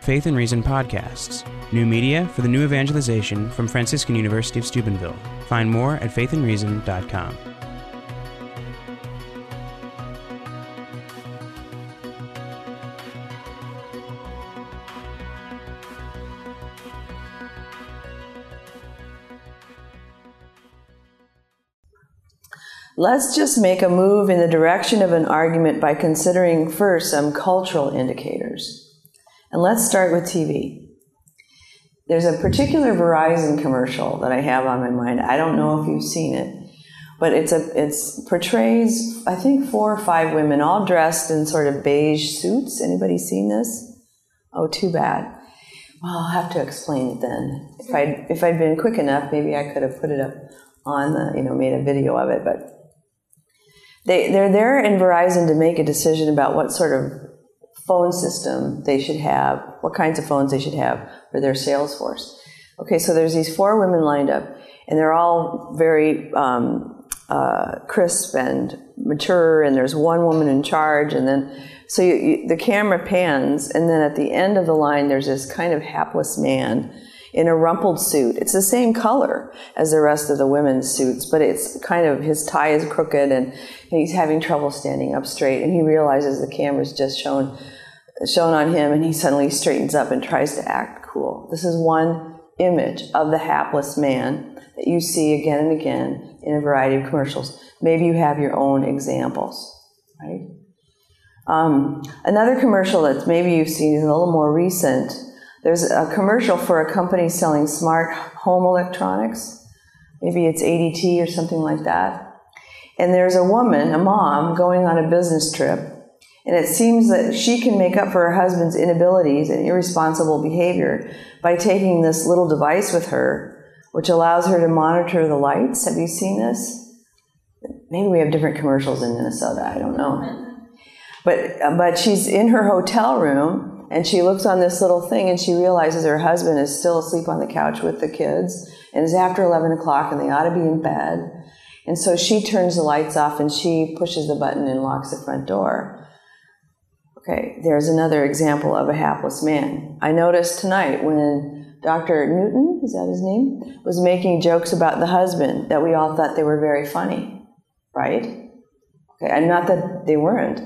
Faith and Reason podcasts, new media for the new evangelization from Franciscan University of Steubenville. Find more at faithandreason.com. Let's just make a move in the direction of an argument by considering first some cultural indicators. And let's start with TV. There's a particular Verizon commercial that I have on my mind. I don't know if you've seen it, but it's a it's portrays I think four or five women all dressed in sort of beige suits. Anybody seen this? Oh, too bad. Well, I'll have to explain it then. If I'd if I'd been quick enough, maybe I could have put it up on the you know made a video of it, but they, they're there in Verizon to make a decision about what sort of phone system they should have, what kinds of phones they should have for their sales force. Okay, so there's these four women lined up, and they're all very um, uh, crisp and mature, and there's one woman in charge, and then so you, you, the camera pans, and then at the end of the line, there's this kind of hapless man in a rumpled suit. It's the same color as the rest of the women's suits, but it's kind of his tie is crooked and, he's having trouble standing up straight. And he realizes the camera's just shown shown on him, and he suddenly straightens up and tries to act cool. This is one image of the hapless man that you see again and again in a variety of commercials. Maybe you have your own examples, right? Um, another commercial that maybe you've seen is a little more recent there's a commercial for a company selling smart home electronics. Maybe it's ADT or something like that. And there's a woman, a mom, going on a business trip. And it seems that she can make up for her husband's inabilities and irresponsible behavior by taking this little device with her, which allows her to monitor the lights. Have you seen this? Maybe we have different commercials in Minnesota. I don't know. But, but she's in her hotel room and she looks on this little thing and she realizes her husband is still asleep on the couch with the kids. And it's after 11 o'clock and they ought to be in bed. And so she turns the lights off and she pushes the button and locks the front door. Okay, there's another example of a hapless man. I noticed tonight when Dr. Newton, is that his name, was making jokes about the husband that we all thought they were very funny, right? Okay, and not that they weren't.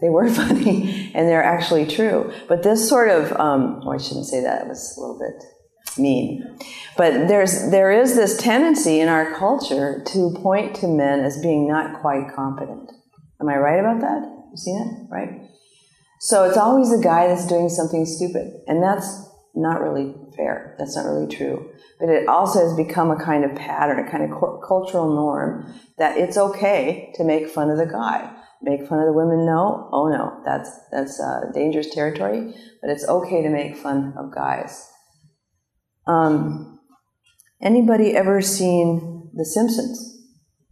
They were funny and they're actually true. But this sort of, um, oh, I shouldn't say that, it was a little bit mean. But there's, there is this tendency in our culture to point to men as being not quite competent. Am I right about that? You seen it? Right? So it's always the guy that's doing something stupid. And that's not really fair. That's not really true. But it also has become a kind of pattern, a kind of cultural norm that it's okay to make fun of the guy make fun of the women? No. Oh no, that's that's uh, dangerous territory. But it's okay to make fun of guys. Um, anybody ever seen The Simpsons?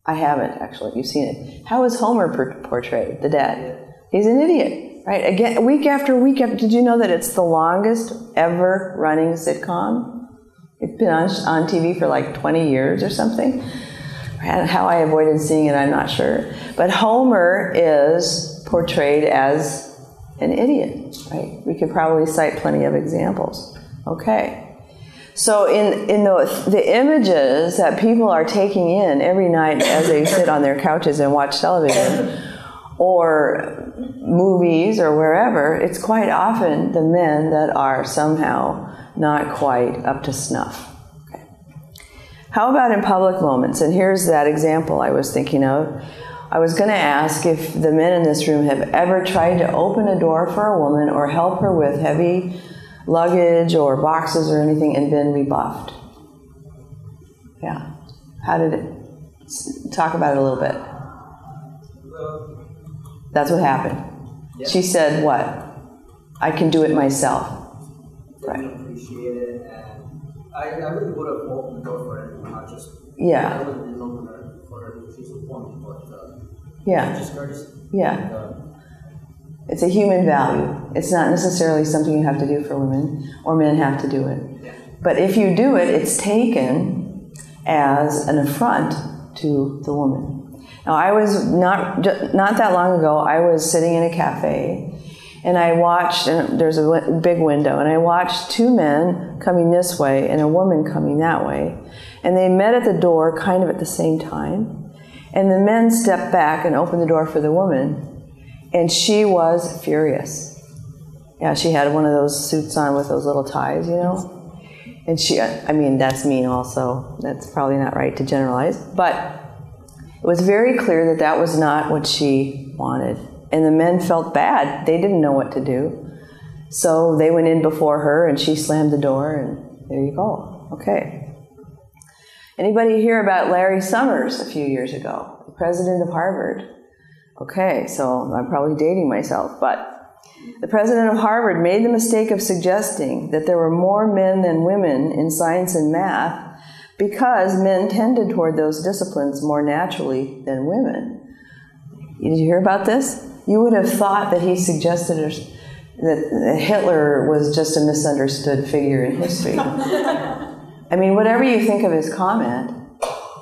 I haven't actually. You've seen it. How is Homer portrayed? The dad. He's an idiot, right? Again, week after week after. Did you know that it's the longest ever running sitcom? It's been on, on TV for like 20 years or something. How I avoided seeing it, I'm not sure. But Homer is portrayed as an idiot, right? We could probably cite plenty of examples. Okay. So in, in the, the images that people are taking in every night as they sit on their couches and watch television or movies or wherever, it's quite often the men that are somehow not quite up to snuff. How about in public moments? And here's that example I was thinking of. I was going to ask if the men in this room have ever tried to open a door for a woman or help her with heavy luggage or boxes or anything and been rebuffed. Yeah. How did it? Talk about it a little bit. That's what happened. She said, What? I can do it myself. Right. Appreciate it. And I, I really would have opened the door for her, not just. Yeah. I would have been open for her she's a woman, but uh, Yeah. just courtesy. Yeah. And, uh, It's a human value. It's not necessarily something you have to do for women, or men have to do it. yeah. But if you do it, it's taken as an affront to the woman. Now, I was not not that long ago. I was sitting in a cafe, And I watched, and there's a big window, and I watched two men coming this way and a woman coming that way. And they met at the door kind of at the same time. And the men stepped back and opened the door for the woman. And she was furious. Yeah, she had one of those suits on with those little ties, you know? And she, I mean, that's mean also. That's probably not right to generalize. But it was very clear that that was not what she wanted. And the men felt bad. They didn't know what to do. So they went in before her and she slammed the door, and there you go. Okay. Anybody hear about Larry Summers a few years ago, the president of Harvard? Okay, so I'm probably dating myself, but the president of Harvard made the mistake of suggesting that there were more men than women in science and math because men tended toward those disciplines more naturally than women. Did you hear about this? You would have thought that he suggested that Hitler was just a misunderstood figure in history. I mean, whatever you think of his comment,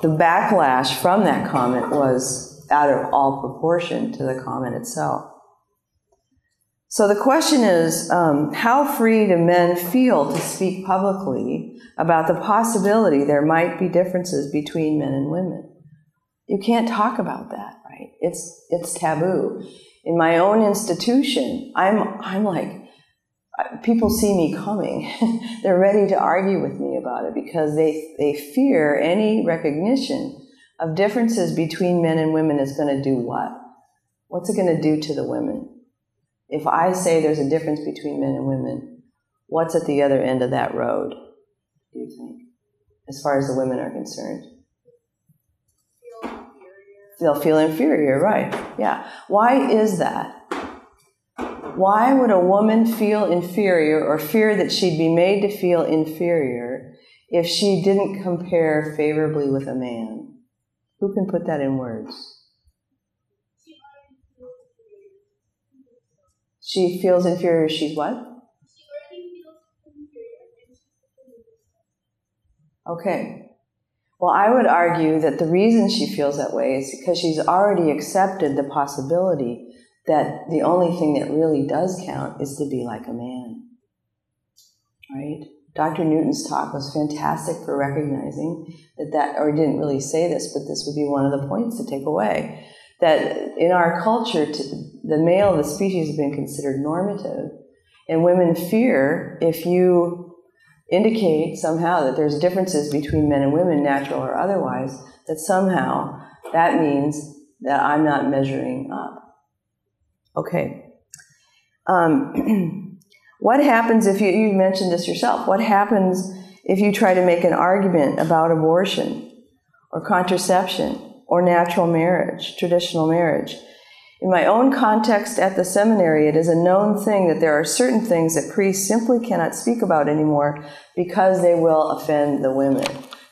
the backlash from that comment was out of all proportion to the comment itself. So the question is um, how free do men feel to speak publicly about the possibility there might be differences between men and women? You can't talk about that, right? It's, it's taboo. In my own institution, I'm, I'm like, people see me coming. They're ready to argue with me about it because they, they fear any recognition of differences between men and women is going to do what? What's it going to do to the women? If I say there's a difference between men and women, what's at the other end of that road, do you think, as far as the women are concerned? They'll feel inferior, right? Yeah. Why is that? Why would a woman feel inferior or fear that she'd be made to feel inferior if she didn't compare favorably with a man? Who can put that in words? She feels inferior. She's what? Okay. Well, I would argue that the reason she feels that way is because she's already accepted the possibility that the only thing that really does count is to be like a man. Right? Dr. Newton's talk was fantastic for recognizing that that, or didn't really say this, but this would be one of the points to take away that in our culture, the male of the species has been considered normative. And women fear if you indicate somehow that there's differences between men and women, natural or otherwise, that somehow that means that I'm not measuring up. Okay. Um, what happens if you, you mentioned this yourself, what happens if you try to make an argument about abortion or contraception or natural marriage, traditional marriage. In my own context at the seminary, it is a known thing that there are certain things that priests simply cannot speak about anymore because they will offend the women.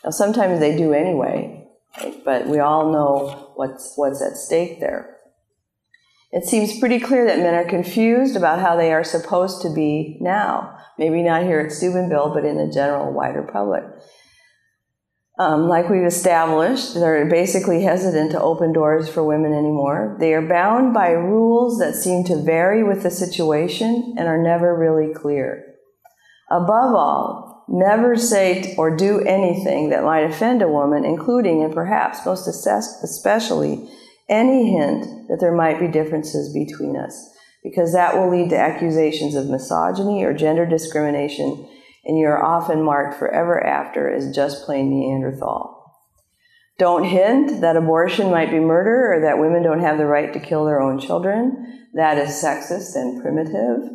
Now, sometimes they do anyway, right? but we all know what's, what's at stake there. It seems pretty clear that men are confused about how they are supposed to be now. Maybe not here at Steubenville, but in the general wider public. Um, like we've established, they're basically hesitant to open doors for women anymore. They are bound by rules that seem to vary with the situation and are never really clear. Above all, never say or do anything that might offend a woman, including and perhaps most especially any hint that there might be differences between us, because that will lead to accusations of misogyny or gender discrimination and you are often marked forever after as just plain Neanderthal. Don't hint that abortion might be murder or that women don't have the right to kill their own children. That is sexist and primitive.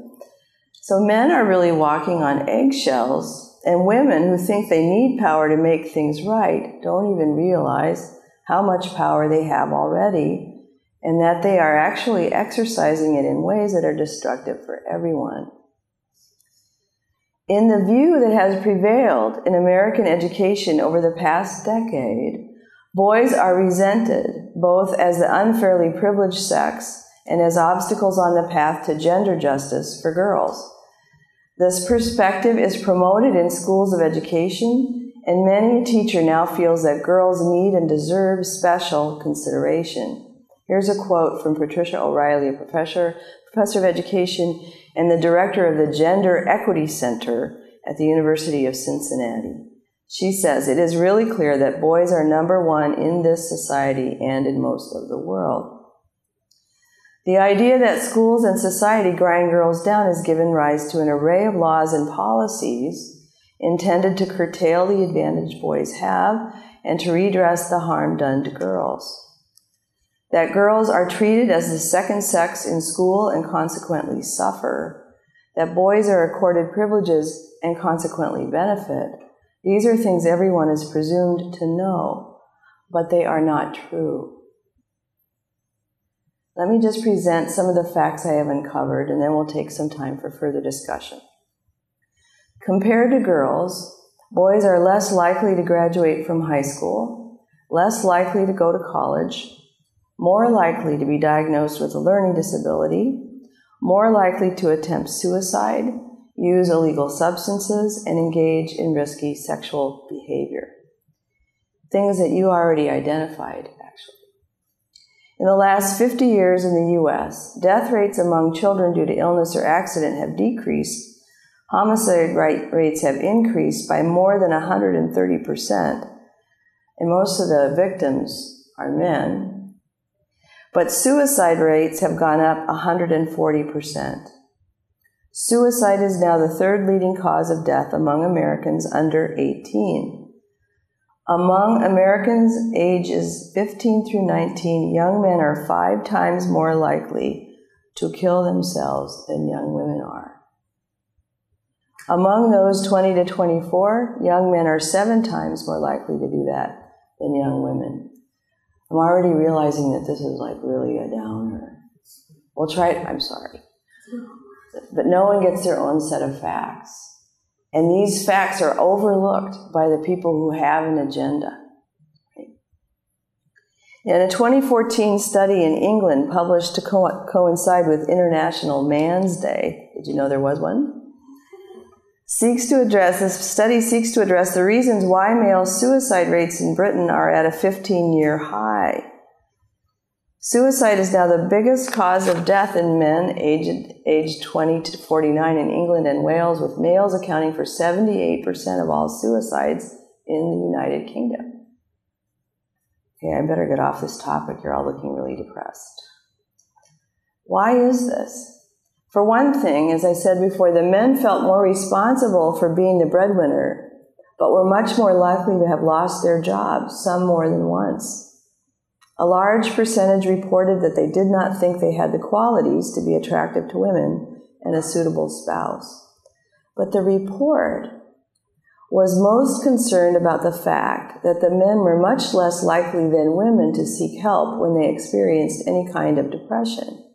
So men are really walking on eggshells, and women who think they need power to make things right don't even realize how much power they have already and that they are actually exercising it in ways that are destructive for everyone. In the view that has prevailed in American education over the past decade, boys are resented both as the unfairly privileged sex and as obstacles on the path to gender justice for girls. This perspective is promoted in schools of education, and many a teacher now feels that girls need and deserve special consideration. Here's a quote from Patricia O'Reilly, a professor, professor of education and the director of the Gender Equity Center at the University of Cincinnati. She says it is really clear that boys are number one in this society and in most of the world. The idea that schools and society grind girls down has given rise to an array of laws and policies intended to curtail the advantage boys have and to redress the harm done to girls. That girls are treated as the second sex in school and consequently suffer. That boys are accorded privileges and consequently benefit. These are things everyone is presumed to know, but they are not true. Let me just present some of the facts I have uncovered, and then we'll take some time for further discussion. Compared to girls, boys are less likely to graduate from high school, less likely to go to college, more likely to be diagnosed with a learning disability, more likely to attempt suicide, use illegal substances, and engage in risky sexual behavior. Things that you already identified actually. in the last 50 years in the U.S., death rates among children due to illness or accident have decreased. Homicide rates have increased by more than 130%, and most of the victims are men. But suicide rates have gone up 140%. Suicide is now the third leading cause of death among Americans under 18. Among Americans ages 15 through 19, young men are five times more likely to kill themselves than young women are. Among those 20 to 24, young men are seven times more likely to do that than young women. I'm already realizing that this is like really a downer. We'll try it, I'm sorry. But no one gets their own set of facts. And these facts are overlooked by the people who have an agenda. In a 2014 study in England published to co- coincide with International Man's Day, did you know there was one? Seeks to address, this study seeks to address the reasons why male suicide rates in Britain are at a 15 year high. Suicide is now the biggest cause of death in men aged, aged 20 to 49 in England and Wales, with males accounting for 78% of all suicides in the United Kingdom. Okay, I better get off this topic. You're all looking really depressed. Why is this? For one thing, as I said before, the men felt more responsible for being the breadwinner, but were much more likely to have lost their jobs, some more than once. A large percentage reported that they did not think they had the qualities to be attractive to women and a suitable spouse. But the report was most concerned about the fact that the men were much less likely than women to seek help when they experienced any kind of depression.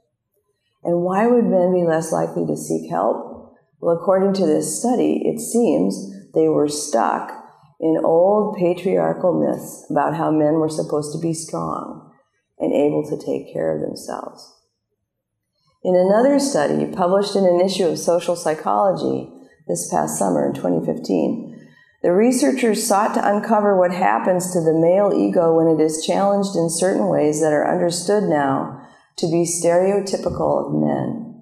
And why would men be less likely to seek help? Well, according to this study, it seems they were stuck in old patriarchal myths about how men were supposed to be strong and able to take care of themselves. In another study published in an issue of Social Psychology this past summer in 2015, the researchers sought to uncover what happens to the male ego when it is challenged in certain ways that are understood now to be stereotypical of men,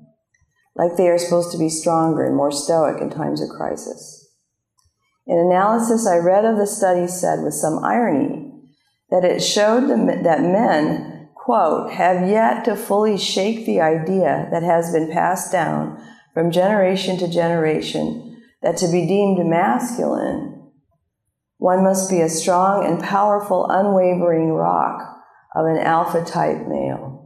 like they are supposed to be stronger and more stoic in times of crisis. An analysis I read of the study said with some irony that it showed that men, quote, have yet to fully shake the idea that has been passed down from generation to generation that to be deemed masculine, one must be a strong and powerful, unwavering rock of an alpha type male.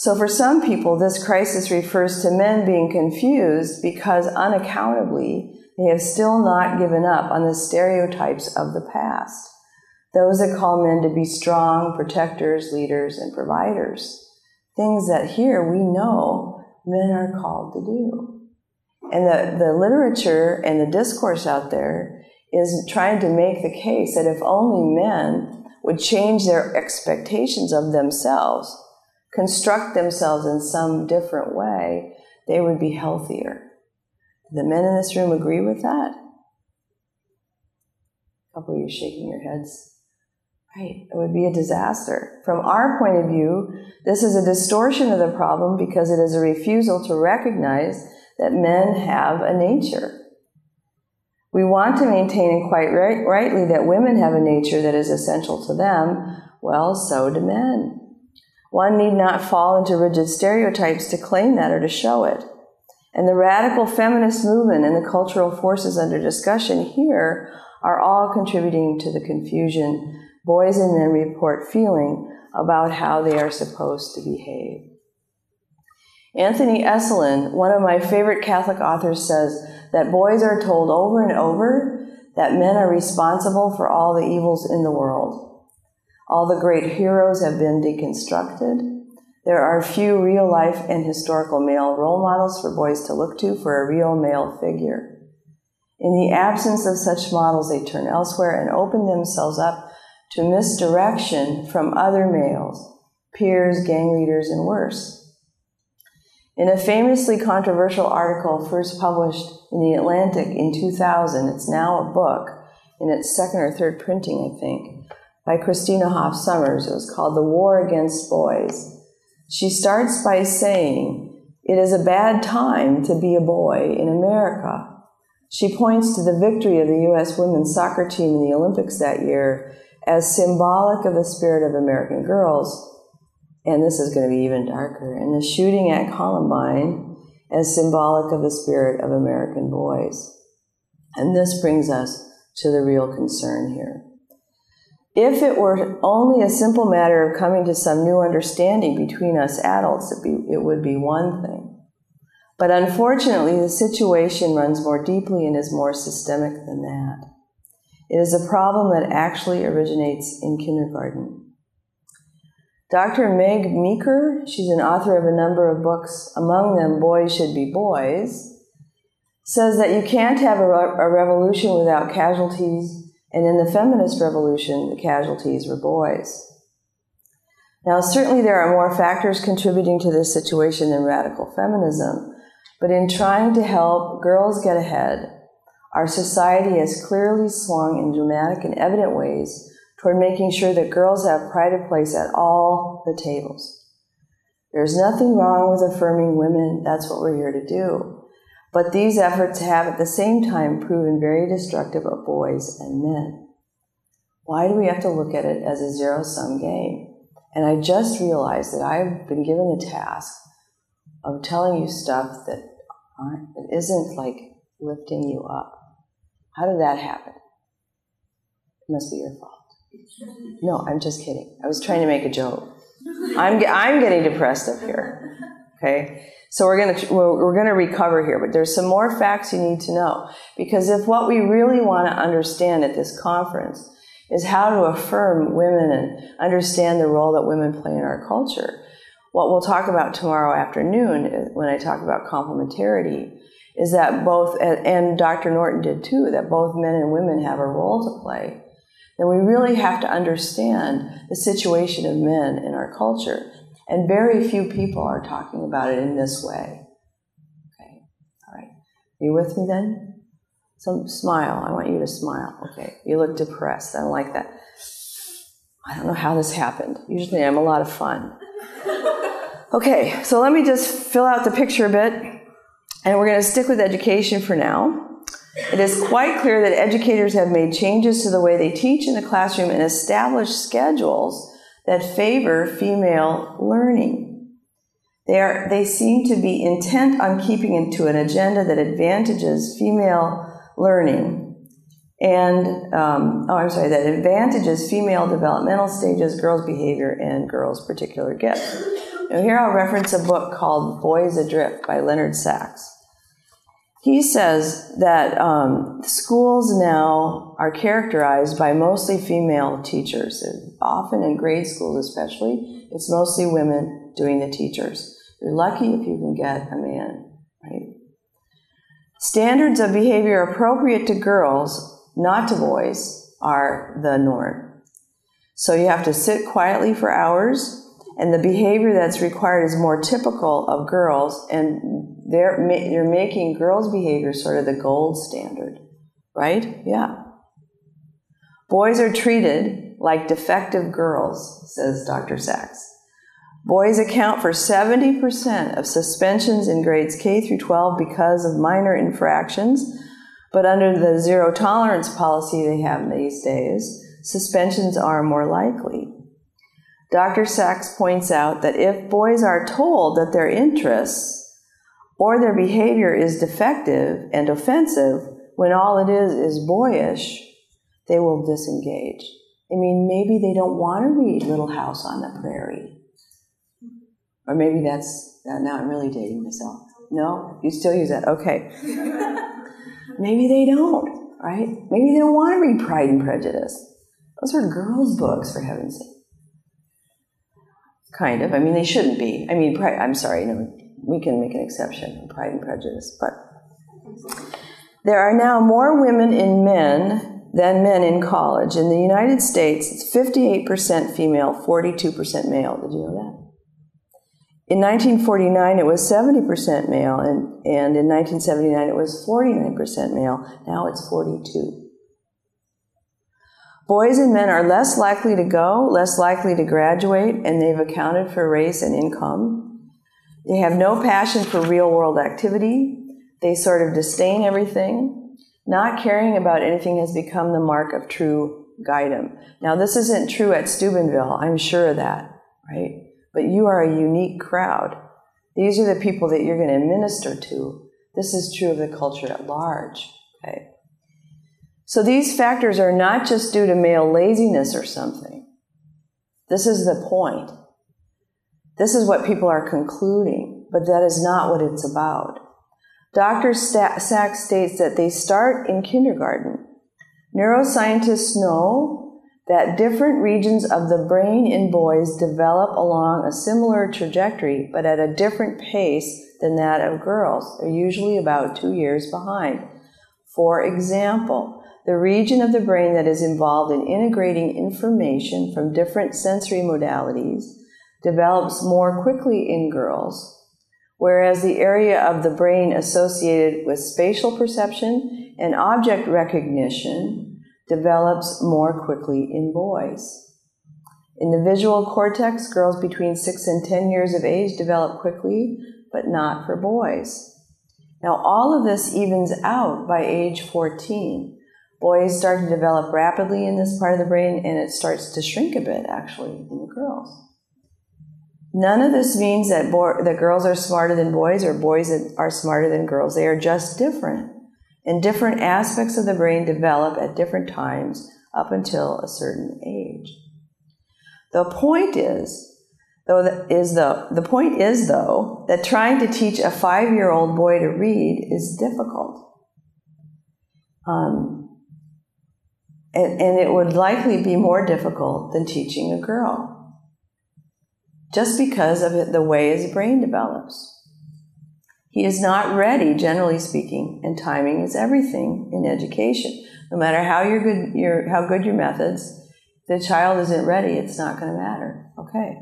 So, for some people, this crisis refers to men being confused because unaccountably they have still not given up on the stereotypes of the past. Those that call men to be strong, protectors, leaders, and providers. Things that here we know men are called to do. And the, the literature and the discourse out there is trying to make the case that if only men would change their expectations of themselves, construct themselves in some different way, they would be healthier the men in this room agree with that? A couple of you shaking your heads. Right, it would be a disaster. From our point of view, this is a distortion of the problem because it is a refusal to recognize that men have a nature. We want to maintain, and quite right, rightly, that women have a nature that is essential to them. Well, so do men. One need not fall into rigid stereotypes to claim that or to show it. And the radical feminist movement and the cultural forces under discussion here are all contributing to the confusion boys and men report feeling about how they are supposed to behave. Anthony Esolen, one of my favorite Catholic authors, says that boys are told over and over that men are responsible for all the evils in the world. All the great heroes have been deconstructed. There are few real life and historical male role models for boys to look to for a real male figure. In the absence of such models, they turn elsewhere and open themselves up to misdirection from other males, peers, gang leaders, and worse. In a famously controversial article first published in The Atlantic in 2000, it's now a book in its second or third printing, I think, by Christina Hoff Sommers. It was called The War Against Boys. She starts by saying, It is a bad time to be a boy in America. She points to the victory of the U.S. women's soccer team in the Olympics that year as symbolic of the spirit of American girls and this is going to be even darker, and the shooting at Columbine as symbolic of the spirit of American boys. And this brings us to the real concern here. If it were only a simple matter of coming to some new understanding between us adults, be, it would be one thing. But unfortunately, the situation runs more deeply and is more systemic than that. It is a problem that actually originates in kindergarten. Dr. Meg Meeker, she's an author of a number of books, among them Boys Should Be Boys, says that you can't have a, a revolution without casualties, and in the feminist revolution, the casualties were boys. Now, certainly there are more factors contributing to this situation than radical feminism, but in trying to help girls get ahead, our society has clearly swung in dramatic and evident ways toward making sure that girls have pride of place at all the tables. There's nothing wrong with affirming women, that's what we're here to do. But these efforts have at the same time proven very destructive of boys and men. Why do we have to look at it as a zero sum game? And I just realized that I've been given the task of telling you stuff that aren't, that isn't like lifting you up. How did that happen? It must be your fault. No, I'm just kidding. I was trying to make a joke. I'm, I'm getting depressed up here. Okay? So we're going to we're, going to recover here, but there's some more facts you need to know because if what we really want to understand at this conference is how to affirm women and understand the role that women play in our culture, what we'll talk about tomorrow afternoon eh, when I talk about complementarity is that both eh, and Dr. Norton did too that both men and women have a role to play then we really have to understand the situation of men in our culture. And very few people are talking about it in this way. Okay, all right. Are you with me then? Some smile. I want you to smile. Okay, you look depressed. I don't like that. I don't know how this happened. Usually I'm a lot of fun. Okay, so let me just fill out the picture a bit. And we're going to stick with education for now. It is quite clear that educators have made changes to the way they teach in the classroom and established schedules that favor female learning. They, are, they seem to be intent on keeping into an agenda that advantages female learning and, um, oh, I'm sorry, that advantages female developmental stages, girls' behavior, and girls' particular gifts. Now, here I'll reference a book called Boys Adrift by Leonard Sax. He says that um, schools now are characterized by mostly female teachers. Often in grade schools, especially, it's mostly women doing the teachers. You're lucky if you can get a man, right? Standards of behavior appropriate to girls, not to boys, are the norm. So you have to sit quietly for hours, and the behavior that's required is more typical of girls, and they're, you're making girls' behavior sort of the gold standard, right? Yeah. Boys are treated like defective girls, says Dr. Sax. Boys account for 70% of suspensions in grades K through 12 because of minor infractions, but under the zero tolerance policy they have these days, suspensions are more likely. Dr. Sax points out that if boys are told that their interests or their behavior is defective and offensive when all it is is boyish, they will disengage. I mean, maybe they don't want to read Little House on the Prairie. Or maybe that's, uh, now I'm really dating myself. No? You still use that? Okay. maybe they don't, right? Maybe they don't want to read Pride and Prejudice. Those are girls' books, for heaven's sake. Kind of. I mean, they shouldn't be. I mean, I'm sorry, no, we can make an exception Pride and Prejudice, but there are now more women in men than men in college. In the United States, it's 58% female, 42% male. Did you know that? In 1949, it was 70% male, and, and in 1979, it was 49% male. Now it's 42. Boys and men are less likely to go, less likely to graduate, and they've accounted for race and income. They have no passion for real world activity. They sort of disdain everything. Not caring about anything has become the mark of true guidem. Now, this isn't true at Steubenville, I'm sure of that, right? But you are a unique crowd. These are the people that you're going to minister to. This is true of the culture at large, okay? So these factors are not just due to male laziness or something. This is the point. This is what people are concluding, but that is not what it's about. Dr. Sax states that they start in kindergarten. Neuroscientists know that different regions of the brain in boys develop along a similar trajectory, but at a different pace than that of girls. They're usually about two years behind. For example, the region of the brain that is involved in integrating information from different sensory modalities develops more quickly in girls whereas the area of the brain associated with spatial perception and object recognition develops more quickly in boys. In the visual cortex, girls between 6 and 10 years of age develop quickly, but not for boys. Now, all of this evens out by age 14. Boys start to develop rapidly in this part of the brain, and it starts to shrink a bit, actually, in the girls. None of this means that, bo- that girls are smarter than boys or boys are smarter than girls. They are just different. And different aspects of the brain develop at different times up until a certain age. The point is, though, that is the, the point is though, that trying to teach a five year old boy to read is difficult. Um, and, and it would likely be more difficult than teaching a girl just because of the way his brain develops. He is not ready, generally speaking, and timing is everything in education. No matter how you're good, your, how good your methods, the child isn't ready, it's not going to matter. Okay.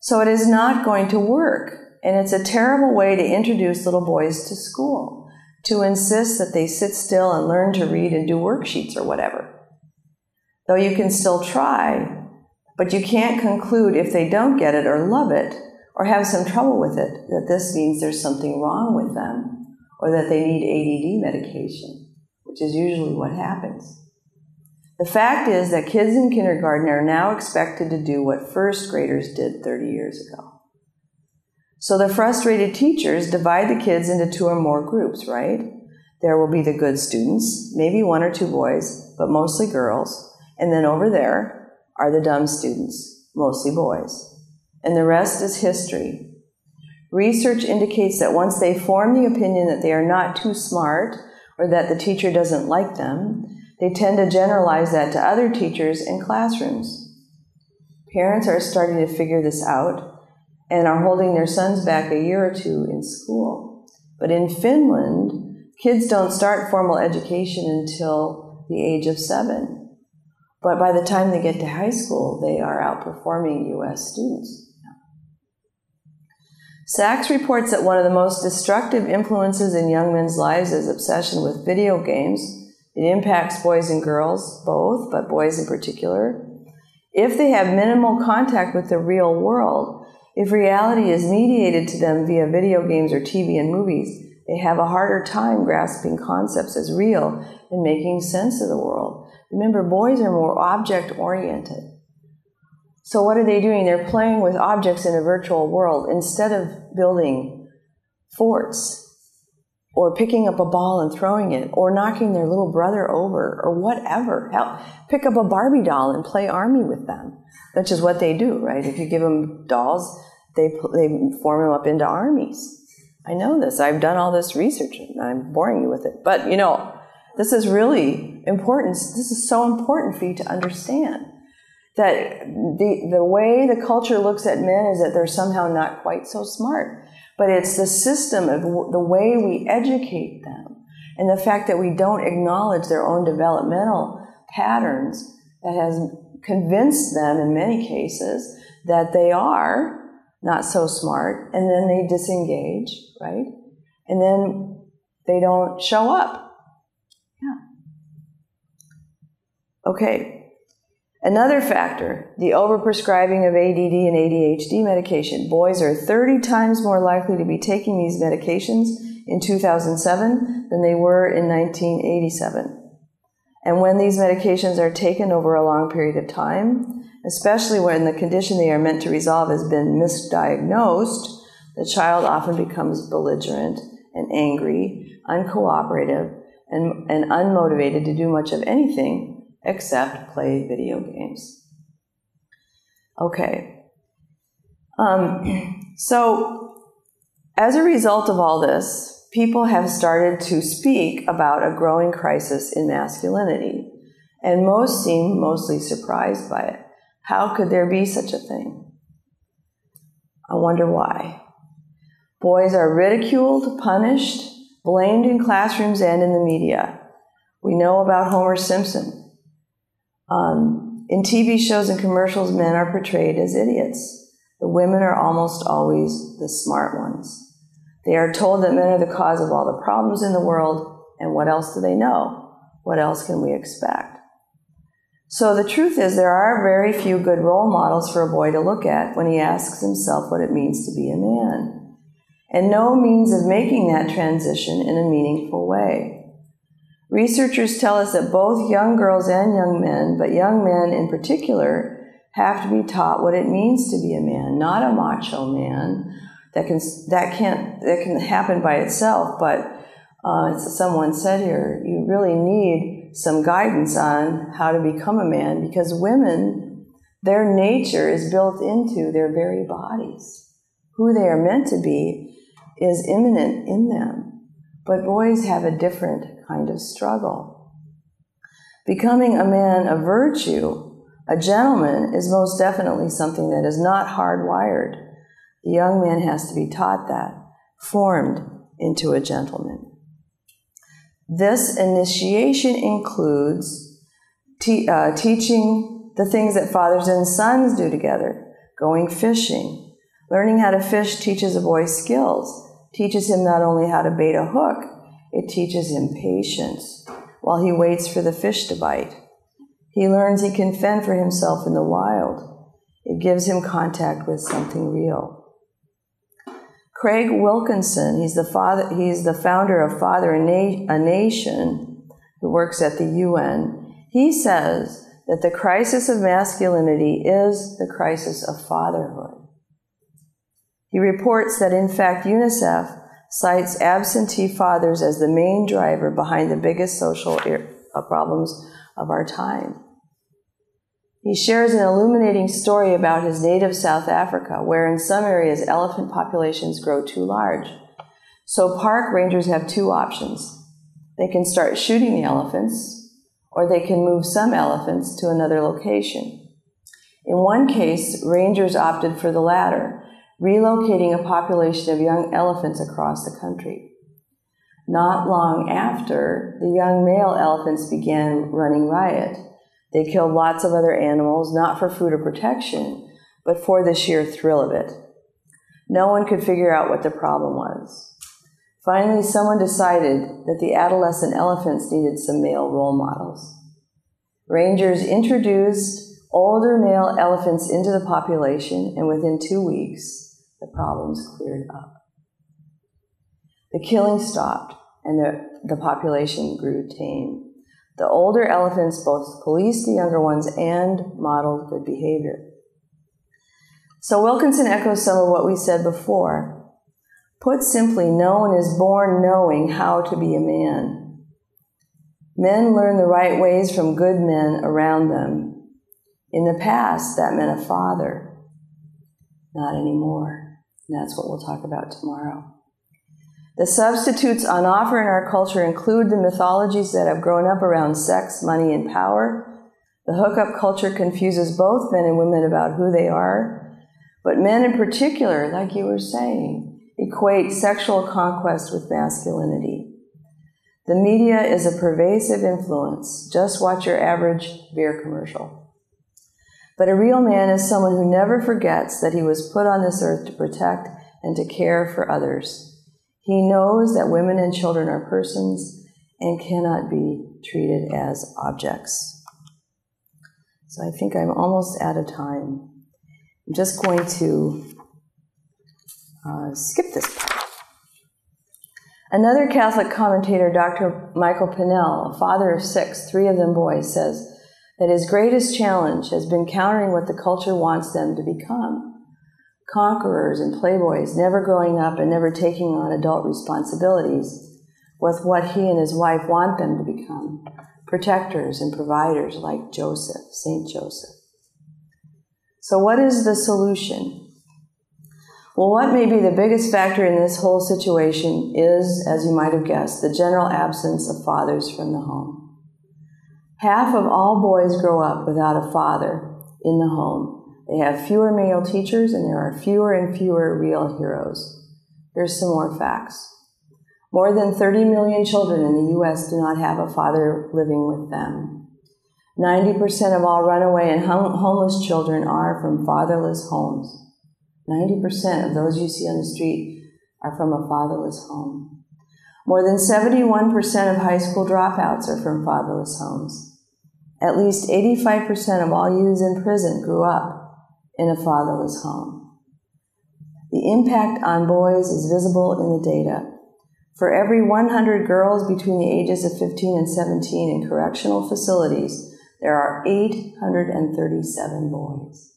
So it is not going to work. And it's a terrible way to introduce little boys to school, to insist that they sit still and learn to read and do worksheets or whatever. Though you can still try, but you can't conclude if they don't get it or love it or have some trouble with it that this means there's something wrong with them or that they need ADD medication, which is usually what happens. The fact is that kids in kindergarten are now expected to do what first graders did 30 years ago. So the frustrated teachers divide the kids into two or more groups, right? There will be the good students, maybe one or two boys, but mostly girls. And then over there, are the dumb students, mostly boys. And the rest is history. Research indicates that once they form the opinion that they are not too smart or that the teacher doesn't like them, they tend to generalize that to other teachers and classrooms. Parents are starting to figure this out and are holding their sons back a year or two in school. But in Finland, kids don't start formal education until the age of seven. But by the time they get to high school, they are outperforming US students. Sax reports that one of the most destructive influences in young men's lives is obsession with video games. It impacts boys and girls both, but boys in particular. If they have minimal contact with the real world, if reality is mediated to them via video games or TV and movies, they have a harder time grasping concepts as real and making sense of the world. Remember, boys are more object oriented. So, what are they doing? They're playing with objects in a virtual world instead of building forts or picking up a ball and throwing it or knocking their little brother over or whatever. Pick up a Barbie doll and play army with them, which is what they do, right? If you give them dolls, they, they form them up into armies. I know this. I've done all this research and I'm boring you with it. But you know, this is really important. This is so important for you to understand that the, the way the culture looks at men is that they're somehow not quite so smart. But it's the system of the way we educate them and the fact that we don't acknowledge their own developmental patterns that has convinced them in many cases that they are not so smart, and then they disengage, right? And then they don't show up. Yeah. Okay. Another factor, the overprescribing of ADD and ADHD medication. Boys are 30 times more likely to be taking these medications in 2007 than they were in 1987. And when these medications are taken over a long period of time, especially when the condition they are meant to resolve has been misdiagnosed, the child often becomes belligerent and angry, uncooperative, and, and unmotivated to do much of anything except play video games. Okay. Um, so, as a result of all this, people have started to speak about a growing crisis in masculinity, and most seem mostly surprised by it. How could there be such a thing? I wonder why. Boys are ridiculed, punished, blamed in classrooms and in the media. We know about Homer Simpson. Um, in TV shows and commercials, men are portrayed as idiots. The women are almost always the smart ones. They are told that men are the cause of all the problems in the world, and what else do they know? What else can we expect? So the truth is, there are very few good role models for a boy to look at when he asks himself what it means to be a man, and no means of making that transition in a meaningful way. Researchers tell us that both young girls and young men, but young men in particular, have to be taught what it means to be a man, not a macho man that can that can't that can happen by itself. But uh, as someone said here, you really need some guidance on how to become a man because women, their nature is built into their very bodies. Who they are meant to be is immanent in them. But boys have a different kind of struggle. Becoming a man of virtue, a gentleman, is most definitely something that is not hardwired the young man has to be taught that, formed into a gentleman. This initiation includes te- uh, teaching the things that fathers and sons do together, going fishing. Learning how to fish teaches a boy skills, teaches him not only how to bait a hook, it teaches him patience while he waits for the fish to bite. He learns he can fend for himself in the wild. It gives him contact with something real. Craig Wilkinson, he's the father, he's the founder of Father a, a Nation, who works at the UN. He says that the crisis of masculinity is the crisis of fatherhood. He reports that, in fact, UNICEF cites absentee fathers as the main driver behind the biggest social uh, problems of our time. He shares an illuminating story about his native South Africa, where in some areas elephant populations grow too large. So park rangers have two options. They can start shooting the elephants, or they can move some elephants to another location. In one case, rangers opted for the latter, relocating a population of young elephants across the country. Not long after, the young male elephants began running riot. They killed lots of other animals, not for food or protection, but for the sheer thrill of it. No one could figure out what the problem was. Finally, someone decided that the adolescent elephants needed some male role models. Rangers introduced older male elephants into the population, and within two weeks, the problems cleared up. The killing stopped, and the, the population grew tame. The older elephants both policed the younger ones and modeled good behavior. So Wilkinson echoes some of what we said before. Put simply, no one is born knowing how to be a man. Men learn the right ways from good men around them. In the past, that meant a father. Not anymore. And that's what we'll talk about tomorrow. The substitutes on offer in our culture include the mythologies that have grown up around sex, money, and power. The hookup culture confuses both men and women about who they are, but men in particular, like you were saying, equate sexual conquest with masculinity. The media is a pervasive influence. Just watch your average beer commercial. But a real man is someone who never forgets that he was put on this earth to protect and to care for others. He knows that women and children are persons and cannot be treated as objects. So I think I'm almost out of time. I'm just going to uh, skip this part. Another Catholic commentator, Dr. Michael Pinnell, a father of six, three of them boys, says that his greatest challenge has been countering what the culture wants them to become conquerors and playboys, never growing up and never taking on adult responsibilities, with what he and his wife want them to become protectors and providers like Joseph, St. Joseph. So, what is the solution? Well, what may be the biggest factor in this whole situation is, as you might have guessed, the general absence of fathers from the home. Half of all boys grow up without a father in the home. They have fewer male teachers, and there are fewer and fewer real heroes. Here's some more facts. More than 30 million children in the U.S. do not have a father living with them. 90% of all runaway and homeless children are from fatherless homes. 90% of those you see on the street are from a fatherless home. More than 71% of high school dropouts are from fatherless homes. At least 85% of all youths in prison grew up in a fatherless home. The impact on boys is visible in the data. For every 100 girls between the ages of 15 and 17 in correctional facilities, there are 837 boys.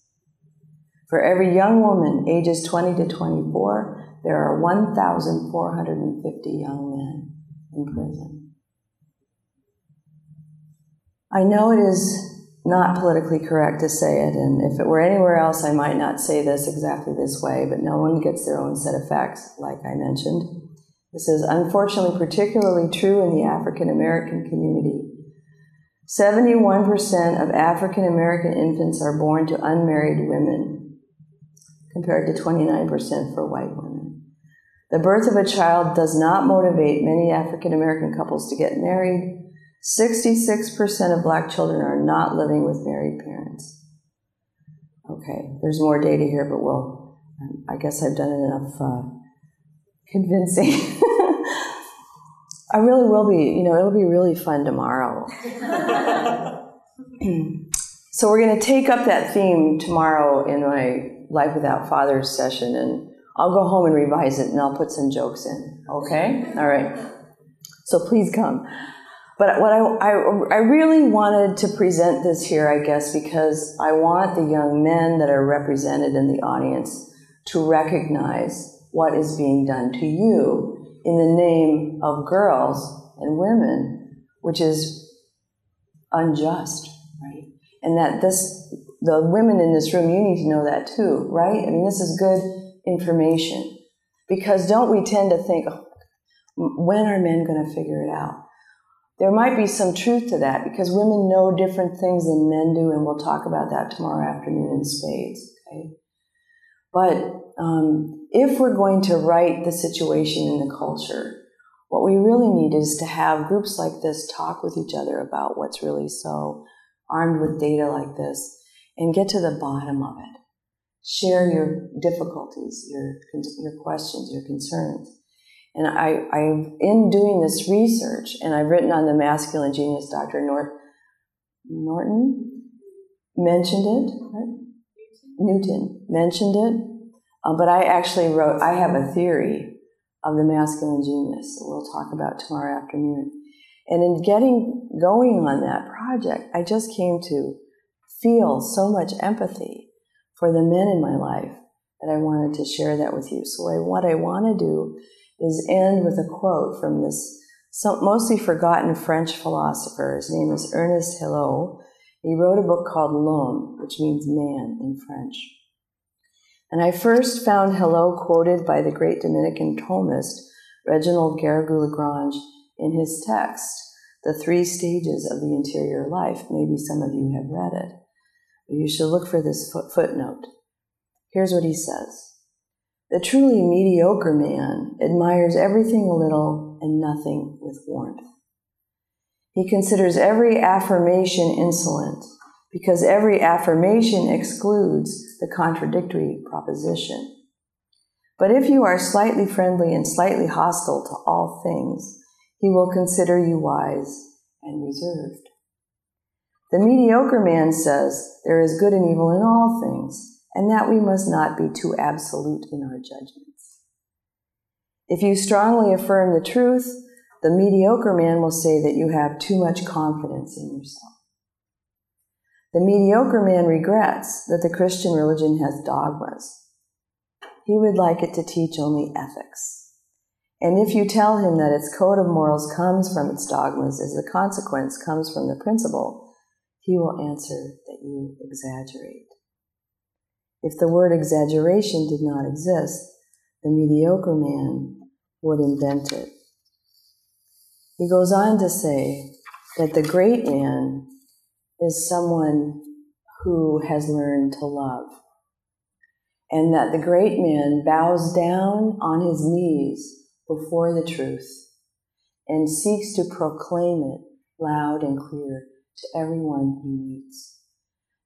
For every young woman ages 20 to 24, there are 1,450 young men in prison. I know it is not politically correct to say it, and if it were anywhere else, I might not say this exactly this way, but no one gets their own set of facts, like I mentioned. This is unfortunately particularly true in the African American community. 71% of African American infants are born to unmarried women, compared to 29% for white women. The birth of a child does not motivate many African American couples to get married. 66% of black children are not living with married parents. Okay, there's more data here, but we'll, I guess I've done enough uh, convincing. I really will be, you know, it'll be really fun tomorrow. so we're going to take up that theme tomorrow in my Life Without Fathers session, and I'll go home and revise it, and I'll put some jokes in. Okay? All right. So please come. But what I, I, I really wanted to present this here, I guess, because I want the young men that are represented in the audience to recognize what is being done to you in the name of girls and women, which is unjust, right? And that this the women in this room, you need to know that too, right? I mean, this is good information. Because don't we tend to think, oh, when are men going to figure it out? There might be some truth to that because women know different things than men do, and we'll talk about that tomorrow afternoon in spades, okay? But um, if we're going to right the situation in the culture, what we really need is to have groups like this talk with each other about what's really so, armed with data like this and get to the bottom of it. Share your difficulties, your, your questions, your concerns. And I, I, in doing this research, and I've written on the masculine genius, Dr. Nort, Norton mentioned it, right? Newton mentioned it, uh, but I actually wrote, I have a theory of the masculine genius that we'll talk about tomorrow afternoon. And in getting going on that project, I just came to feel so much empathy for the men in my life that I wanted to share that with you. So what I want to do is end with a quote from this mostly forgotten French philosopher. His name is Ernest Hello. He wrote a book called L'Homme, which means man in French. And I first found Hello quoted by the great Dominican Thomist Reginald Garrigou-Lagrange in his text, The Three Stages of the Interior Life. Maybe some of you have read it. You should look for this footnote. Here's what he says The truly mediocre man admires everything a little and nothing with warmth. He considers every affirmation insolent because every affirmation excludes the contradictory proposition. But if you are slightly friendly and slightly hostile to all things, he will consider you wise and reserved. The mediocre man says there is good and evil in all things, and that we must not be too absolute in our judgments. If you strongly affirm the truth, the mediocre man will say that you have too much confidence in yourself. The mediocre man regrets that the Christian religion has dogmas. He would like it to teach only ethics. And if you tell him that its code of morals comes from its dogmas as the consequence comes from the principle, he will answer that you exaggerate. If the word exaggeration did not exist, the mediocre man would invent it. He goes on to say that the great man is someone who has learned to love. And that the great man bows down on his knees before the truth and seeks to proclaim it loud and clear to everyone he meets.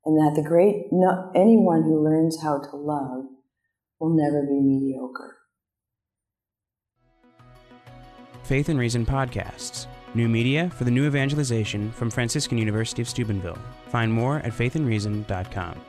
And that the great, anyone who learns how to love will never be mediocre. Faith and Reason podcasts New media for the new evangelization from Franciscan University of Steubenville. Find more at faithandreason.com.